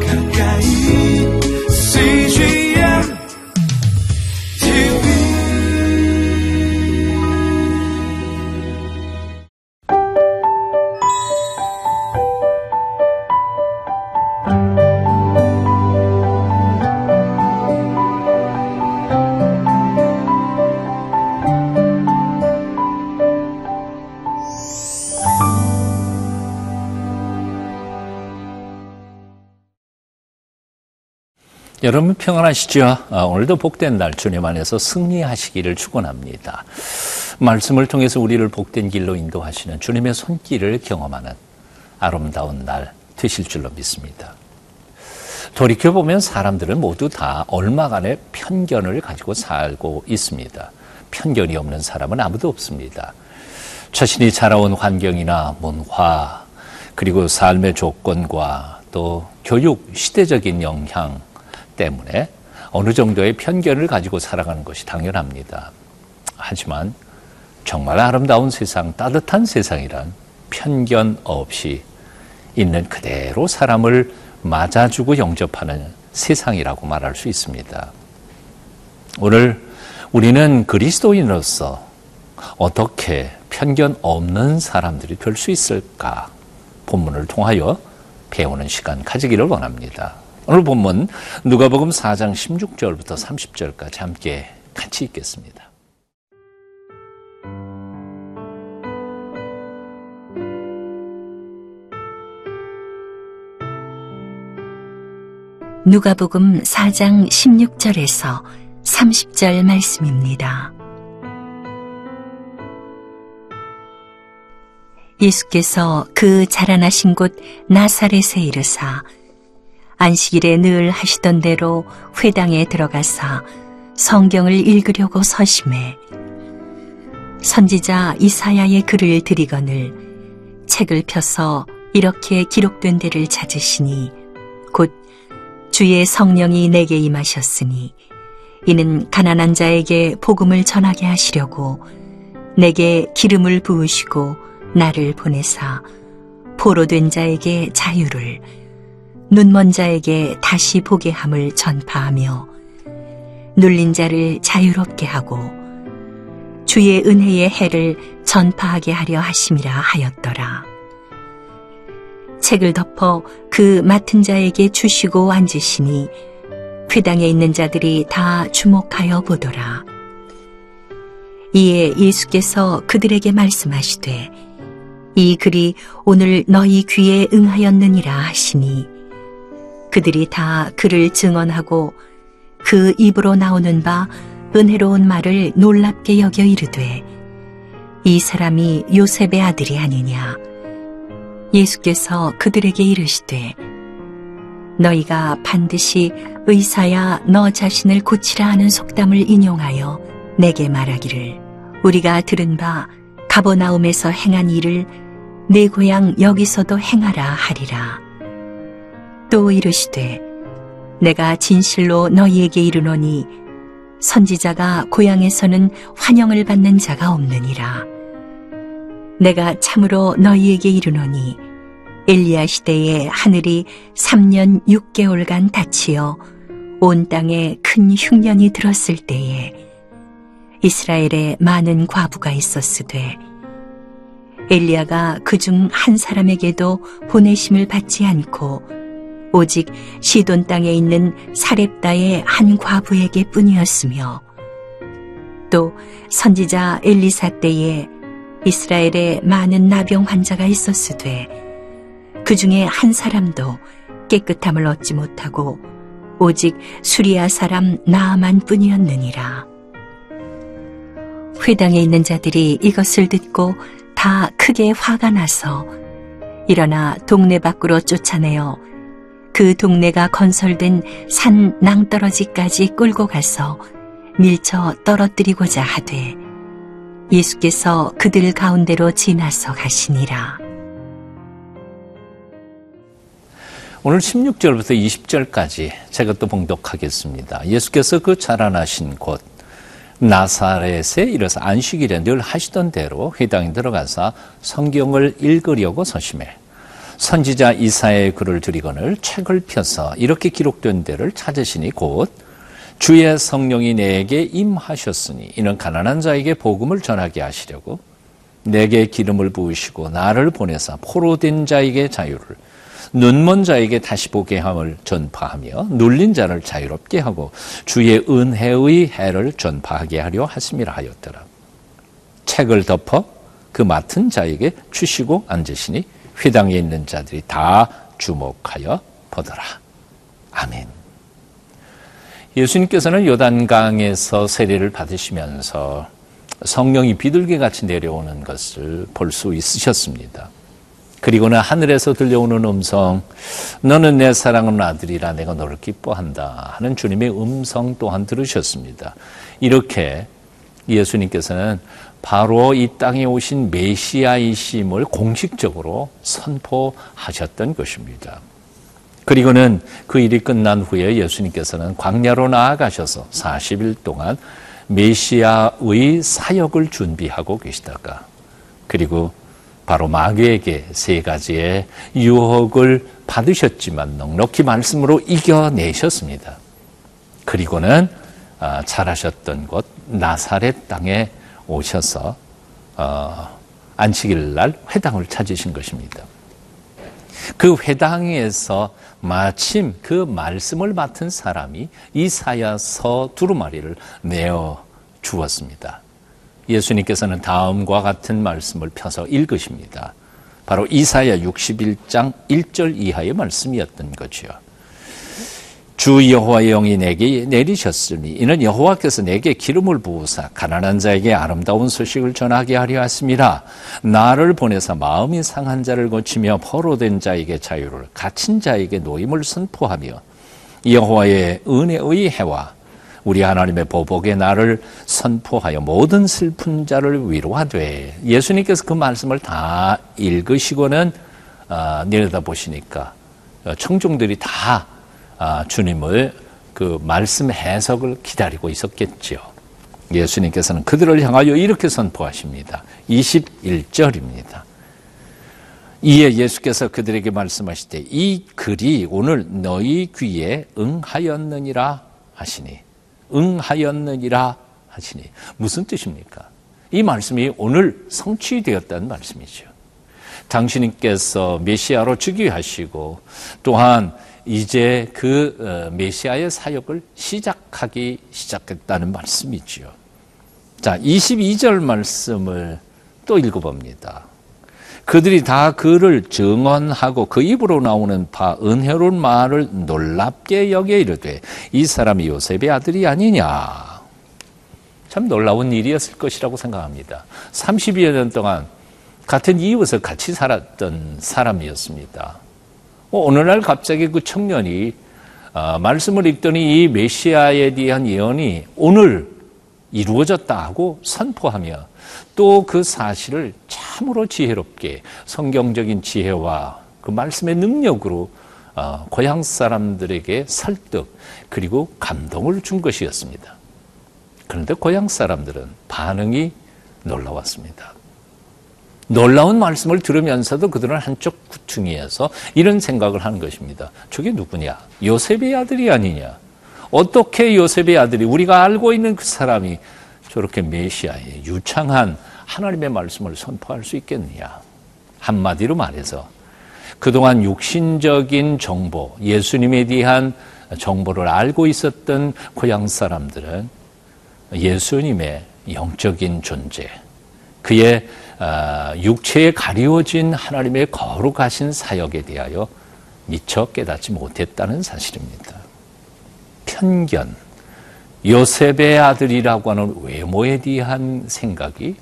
가까 여러분 평안하시죠? 아, 오늘도 복된 날 주님 안에서 승리하시기를 축원합니다. 말씀을 통해서 우리를 복된 길로 인도하시는 주님의 손길을 경험하는 아름다운 날 되실 줄로 믿습니다. 돌이켜 보면 사람들은 모두 다 얼마간의 편견을 가지고 살고 있습니다. 편견이 없는 사람은 아무도 없습니다. 자신이 자라온 환경이나 문화, 그리고 삶의 조건과 또 교육, 시대적인 영향, 때문에 어느 정도의 편견을 가지고 살아가는 것이 당연합니다. 하지만 정말 아름다운 세상, 따뜻한 세상이란 편견 없이 있는 그대로 사람을 맞아주고 영접하는 세상이라고 말할 수 있습니다. 오늘 우리는 그리스도인으로서 어떻게 편견 없는 사람들이 될 수 있을까? 본문을 통하여 배우는 시간 가지기를 원합니다. 오늘 본문 누가복음 4장 16절부터 30절까지 함께 같이 읽겠습니다. 누가복음 4장 16절에서 30절 말씀입니다. 예수께서 그 자라나신 곳 나사렛에 이르사 안식일에 늘 하시던 대로 회당에 들어가사 성경을 읽으려고 서심해 선지자 이사야의 글을 드리거늘 책을 펴서 이렇게 기록된 데를 찾으시니 곧 주의 성령이 내게 임하셨으니 이는 가난한 자에게 복음을 전하게 하시려고 내게 기름을 부으시고 나를 보내사 포로된 자에게 자유를 눈먼 자에게 다시 보게 함을 전파하며 눌린 자를 자유롭게 하고 주의 은혜의 해를 전파하게 하려 하심이라 하였더라. 책을 덮어 그 맡은 자에게 주시고 앉으시니 회당에 있는 자들이 다 주목하여 보더라. 이에 예수께서 그들에게 말씀하시되 이 글이 오늘 너희 귀에 응하였느니라 하시니 그들이 다 그를 증언하고 그 입으로 나오는 바 은혜로운 말을 놀랍게 여겨 이르되 이 사람이 요셉의 아들이 아니냐 예수께서 그들에게 이르시되 너희가 반드시 의사야 너 자신을 고치라 하는 속담을 인용하여 내게 말하기를 우리가 들은 바 가버나움에서 행한 일을 내 고향 여기서도 행하라 하리라. 또 이르시되 내가 진실로 너희에게 이르노니 선지자가 고향에서는 환영을 받는 자가 없느니라. 내가 참으로 너희에게 이르노니 엘리야 시대에 하늘이 3년 6개월간 닫히어 온 땅에 큰 흉년이 들었을 때에 이스라엘에 많은 과부가 있었으되 엘리야가 그 중 한 사람에게도 보내심을 받지 않고 오직 시돈 땅에 있는 사렙다의 한 과부에게 뿐이었으며 또 선지자 엘리사 때에 이스라엘에 많은 나병 환자가 있었으되 그 중에 한 사람도 깨끗함을 얻지 못하고 오직 수리아 사람 나아만 뿐이었느니라. 회당에 있는 자들이 이것을 듣고 다 크게 화가 나서 일어나 동네 밖으로 쫓아내어 그 동네가 건설된 산 낭떠러지까지 끌고 가서 밀쳐 떨어뜨리고자 하되 예수께서 그들 가운데로 지나서 가시니라. 오늘 16절부터 20절까지 제가 또 봉독하겠습니다. 예수께서 그 자라나신 곳 나사렛에 이르서 안식일에 늘 하시던 대로 회당에 들어가서 성경을 읽으려고 서심해 선지자 이사의 글을 드리거늘 책을 펴서 이렇게 기록된 데를 찾으시니 곧 주의 성령이 내게 임하셨으니 이는 가난한 자에게 복음을 전하게 하시려고 내게 기름을 부으시고 나를 보내사 포로된 자에게 자유를 눈먼 자에게 다시 보게 함을 전파하며 눌린 자를 자유롭게 하고 주의 은혜의 해를 전파하게 하려 하심이라 하였더라. 책을 덮어 그 맡은 자에게 주시고 앉으시니 회당에 있는 자들이 다 주목하여 보더라. 아멘. 예수님께서는 요단강에서 세례를 받으시면서 성령이 비둘기 같이 내려오는 것을 볼 수 있으셨습니다. 그리고는 하늘에서 들려오는 음성, 너는 내 사랑하는 아들이라 내가 너를 기뻐한다 하는 주님의 음성 또한 들으셨습니다. 이렇게 예수님께서는 바로 이 땅에 오신 메시아이심을 공식적으로 선포하셨던 것입니다. 그리고는 그 일이 끝난 후에 예수님께서는 광야로 나아가셔서 40일 동안 메시아의 사역을 준비하고 계시다가 그리고 바로 마귀에게 세 가지의 유혹을 받으셨지만 넉넉히 말씀으로 이겨내셨습니다. 그리고는 아, 잘하셨던 곳 나사렛 땅에 오셔서 어, 안식일 날 회당을 찾으신 것입니다. 그 회당에서 마침 그 말씀을 맡은 사람이 이사야서 두루마리를 내어 주었습니다. 예수님께서는 다음과 같은 말씀을 펴서 읽으십니다. 바로 이사야 61장 1절 이하의 말씀이었던 거죠. 주 여호와의 영이 내게 내리셨으니 이는 여호와께서 내게 기름을 부으사 가난한 자에게 아름다운 소식을 전하게 하려 하심이라 나를 보내사 마음이 상한 자를 고치며 포로된 자에게 자유를 갇힌 자에게 노임을 선포하며 여호와의 은혜의 해와 우리 하나님의 보복의 날을 선포하여 모든 슬픈 자를 위로하되 예수님께서 그 말씀을 다 읽으시고는 어, 내려다 보시니까 청중들이 다 아, 주님을 그 말씀 해석을 기다리고 있었겠죠. 예수님께서는 그들을 향하여 이렇게 선포하십니다. 21절입니다. 이에 예수께서 그들에게 말씀하시되 이 글이 오늘 너희 귀에 응하였느니라 하시니 응하였느니라 하시니 무슨 뜻입니까? 이 말씀이 오늘 성취되었다는 말씀이죠. 당신께서 메시아로 즉위하시고 또한 이제 그 어, 메시아의 사역을 시작하기 시작했다는 말씀이지요. 자, 22절 말씀을 또 읽어봅니다. 그들이 다 그를 증언하고 그 입으로 나오는 바 은혜로운 말을 놀랍게 여겨 이르되 이 사람이 요셉의 아들이 아니냐. 참 놀라운 일이었을 것이라고 생각합니다. 30여 년 동안 같은 이웃을 같이 살았던 사람이었습니다. 뭐 어느 날 갑자기 그 청년이 어, 말씀을 읽더니 이 메시아에 대한 예언이 오늘 이루어졌다 하고 선포하며 또 그 사실을 참으로 지혜롭게 성경적인 지혜와 그 말씀의 능력으로 어, 고향 사람들에게 설득 그리고 감동을 준 것이었습니다. 그런데 고향 사람들은 반응이 놀라웠습니다. 놀라운 말씀을 들으면서도 그들은 한쪽 구층이어서 이런 생각을 하는 것입니다. 저게 누구냐? 요셉의 아들이 아니냐? 어떻게 요셉의 아들이 우리가 알고 있는 그 사람이 저렇게 메시아의 유창한 하나님의 말씀을 선포할 수 있겠느냐? 한마디로 말해서 그동안 육신적인 정보, 예수님에 대한 정보를 알고 있었던 고향 사람들은 예수님의 영적인 존재, 그의 아, 육체에 가리워진 하나님의 거룩하신 사역에 대하여 미처 깨닫지 못했다는 사실입니다. 편견, 요셉의 아들이라고 하는 외모에 대한 생각이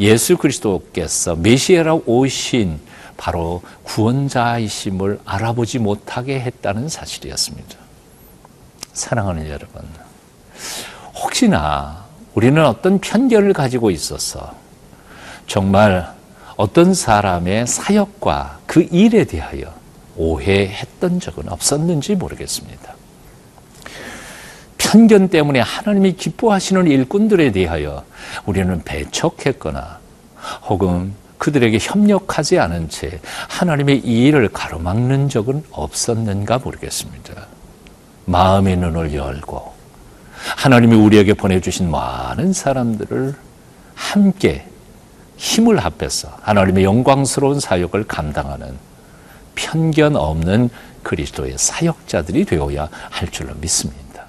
예수 그리스도께서 메시아라 오신 바로 구원자이심을 알아보지 못하게 했다는 사실이었습니다. 사랑하는 여러분, 혹시나 우리는 어떤 편견을 가지고 있어서 정말 어떤 사람의 사역과 그 일에 대하여 오해했던 적은 없었는지 모르겠습니다. 편견 때문에 하나님이 기뻐하시는 일꾼들에 대하여 우리는 배척했거나 혹은 그들에게 협력하지 않은 채 하나님의 이 일을 가로막는 적은 없었는가 모르겠습니다. 마음의 눈을 열고 하나님이 우리에게 보내주신 많은 사람들을 함께 힘을 합해서 하나님의 영광스러운 사역을 감당하는 편견 없는 그리스도의 사역자들이 되어야 할 줄로 믿습니다.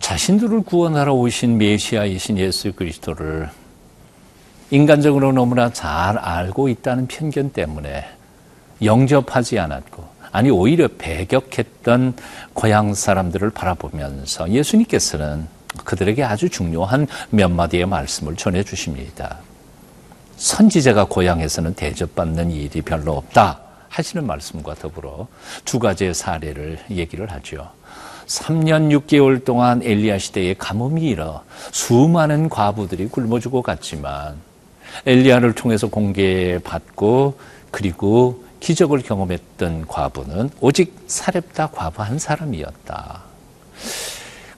자신들을 구원하러 오신 메시아이신 예수 그리스도를 인간적으로 너무나 잘 알고 있다는 편견 때문에 영접하지 않았고 아니 오히려 배격했던 고향 사람들을 바라보면서 예수님께서는 그들에게 아주 중요한 몇 마디의 말씀을 전해 주십니다. 선지자가 고향에서는 대접받는 일이 별로 없다 하시는 말씀과 더불어 두 가지의 사례를 얘기를 하죠. 3년 6개월 동안 엘리야 시대에 가뭄이 일어 수많은 과부들이 굶어 죽어 갔지만 엘리야를 통해서 공개받고 그리고 기적을 경험했던 과부는 오직 사렙다 과부 한 사람이었다.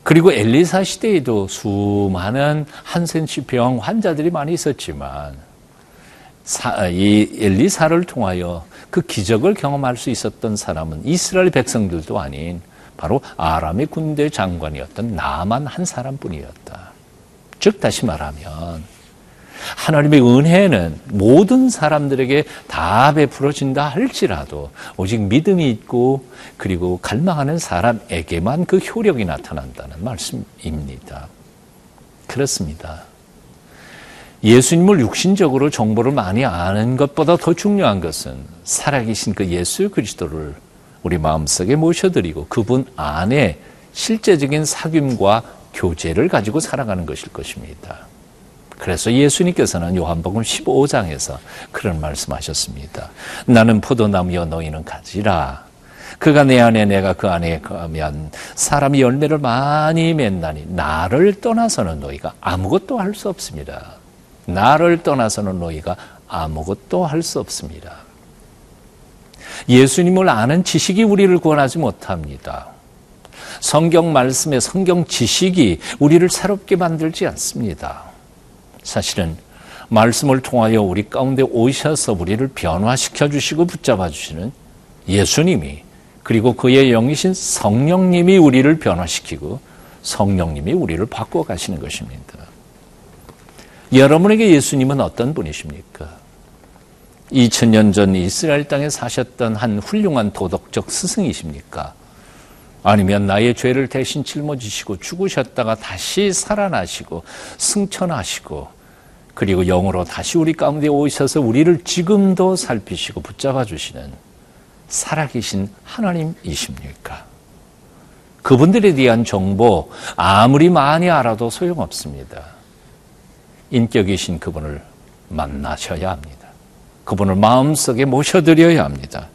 그리고 엘리사 시대에도 수많은 한센치 병 환자들이 많이 있었지만 이 엘리사를 통하여 그 기적을 경험할 수 있었던 사람은 이스라엘 백성들도 아닌 바로 아람의 군대 장관이었던 나만 한 사람뿐이었다. 즉 다시 말하면 하나님의 은혜는 모든 사람들에게 다 베풀어진다 할지라도 오직 믿음이 있고 그리고 갈망하는 사람에게만 그 효력이 나타난다는 말씀입니다. 그렇습니다. 예수님을 육신적으로 정보를 많이 아는 것보다 더 중요한 것은 살아계신 그 예수 그리스도를 우리 마음속에 모셔드리고 그분 안에 실제적인 사귐과 교제를 가지고 살아가는 것일 것입니다. 그래서 예수님께서는 요한복음 15장에서 그런 말씀하셨습니다. 나는 포도나무여 너희는 가지라. 그가 내 안에 내가 그 안에 가면 사람이 열매를 많이 맺나니 나를 떠나서는 너희가 아무것도 할 수 없습니다. 나를 떠나서는 너희가 아무것도 할 수 없습니다. 예수님을 아는 지식이 우리를 구원하지 못합니다. 성경 말씀의 성경 지식이 우리를 새롭게 만들지 않습니다. 사실은 말씀을 통하여 우리 가운데 오셔서 우리를 변화시켜 주시고 붙잡아 주시는 예수님이 그리고 그의 영이신 성령님이 우리를 변화시키고 성령님이 우리를 바꿔 가시는 것입니다. 여러분에게 예수님은 어떤 분이십니까? 2000년 전 이스라엘 땅에 사셨던 한 훌륭한 도덕적 스승이십니까? 아니면 나의 죄를 대신 짊어지시고 죽으셨다가 다시 살아나시고 승천하시고 그리고 영으로 다시 우리 가운데 오셔서 우리를 지금도 살피시고 붙잡아 주시는 살아계신 하나님이십니까? 그분들에 대한 정보 아무리 많이 알아도 소용없습니다. 인격이신 그분을 만나셔야 합니다. 그분을 마음속에 모셔드려야 합니다.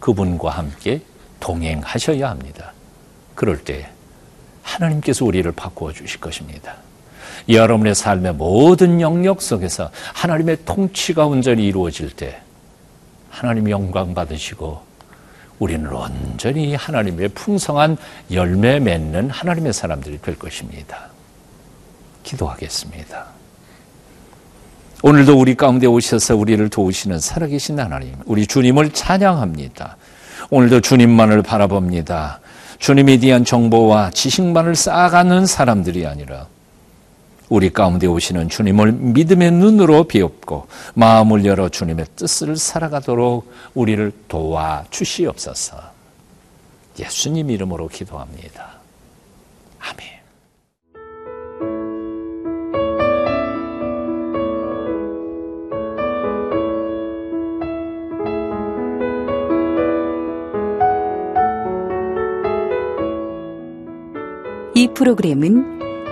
그분과 함께 동행하셔야 합니다. 그럴 때 하나님께서 우리를 바꾸어 주실 것입니다. 여러분의 삶의 모든 영역 속에서 하나님의 통치가 온전히 이루어질 때 하나님 영광 받으시고 우리는 온전히 하나님의 풍성한 열매 맺는 하나님의 사람들이 될 것입니다. 기도하겠습니다. 오늘도 우리 가운데 오셔서 우리를 도우시는 살아계신 하나님, 우리 주님을 찬양합니다. 오늘도 주님만을 바라봅니다. 주님에 대한 정보와 지식만을 쌓아가는 사람들이 아니라 우리 가운데 오시는 주님을 믿음의 눈으로 비옵고 마음을 열어 주님의 뜻을 살아가도록 우리를 도와 주시옵소서. 예수님 이름으로 기도합니다. 아멘. 이 프로그램은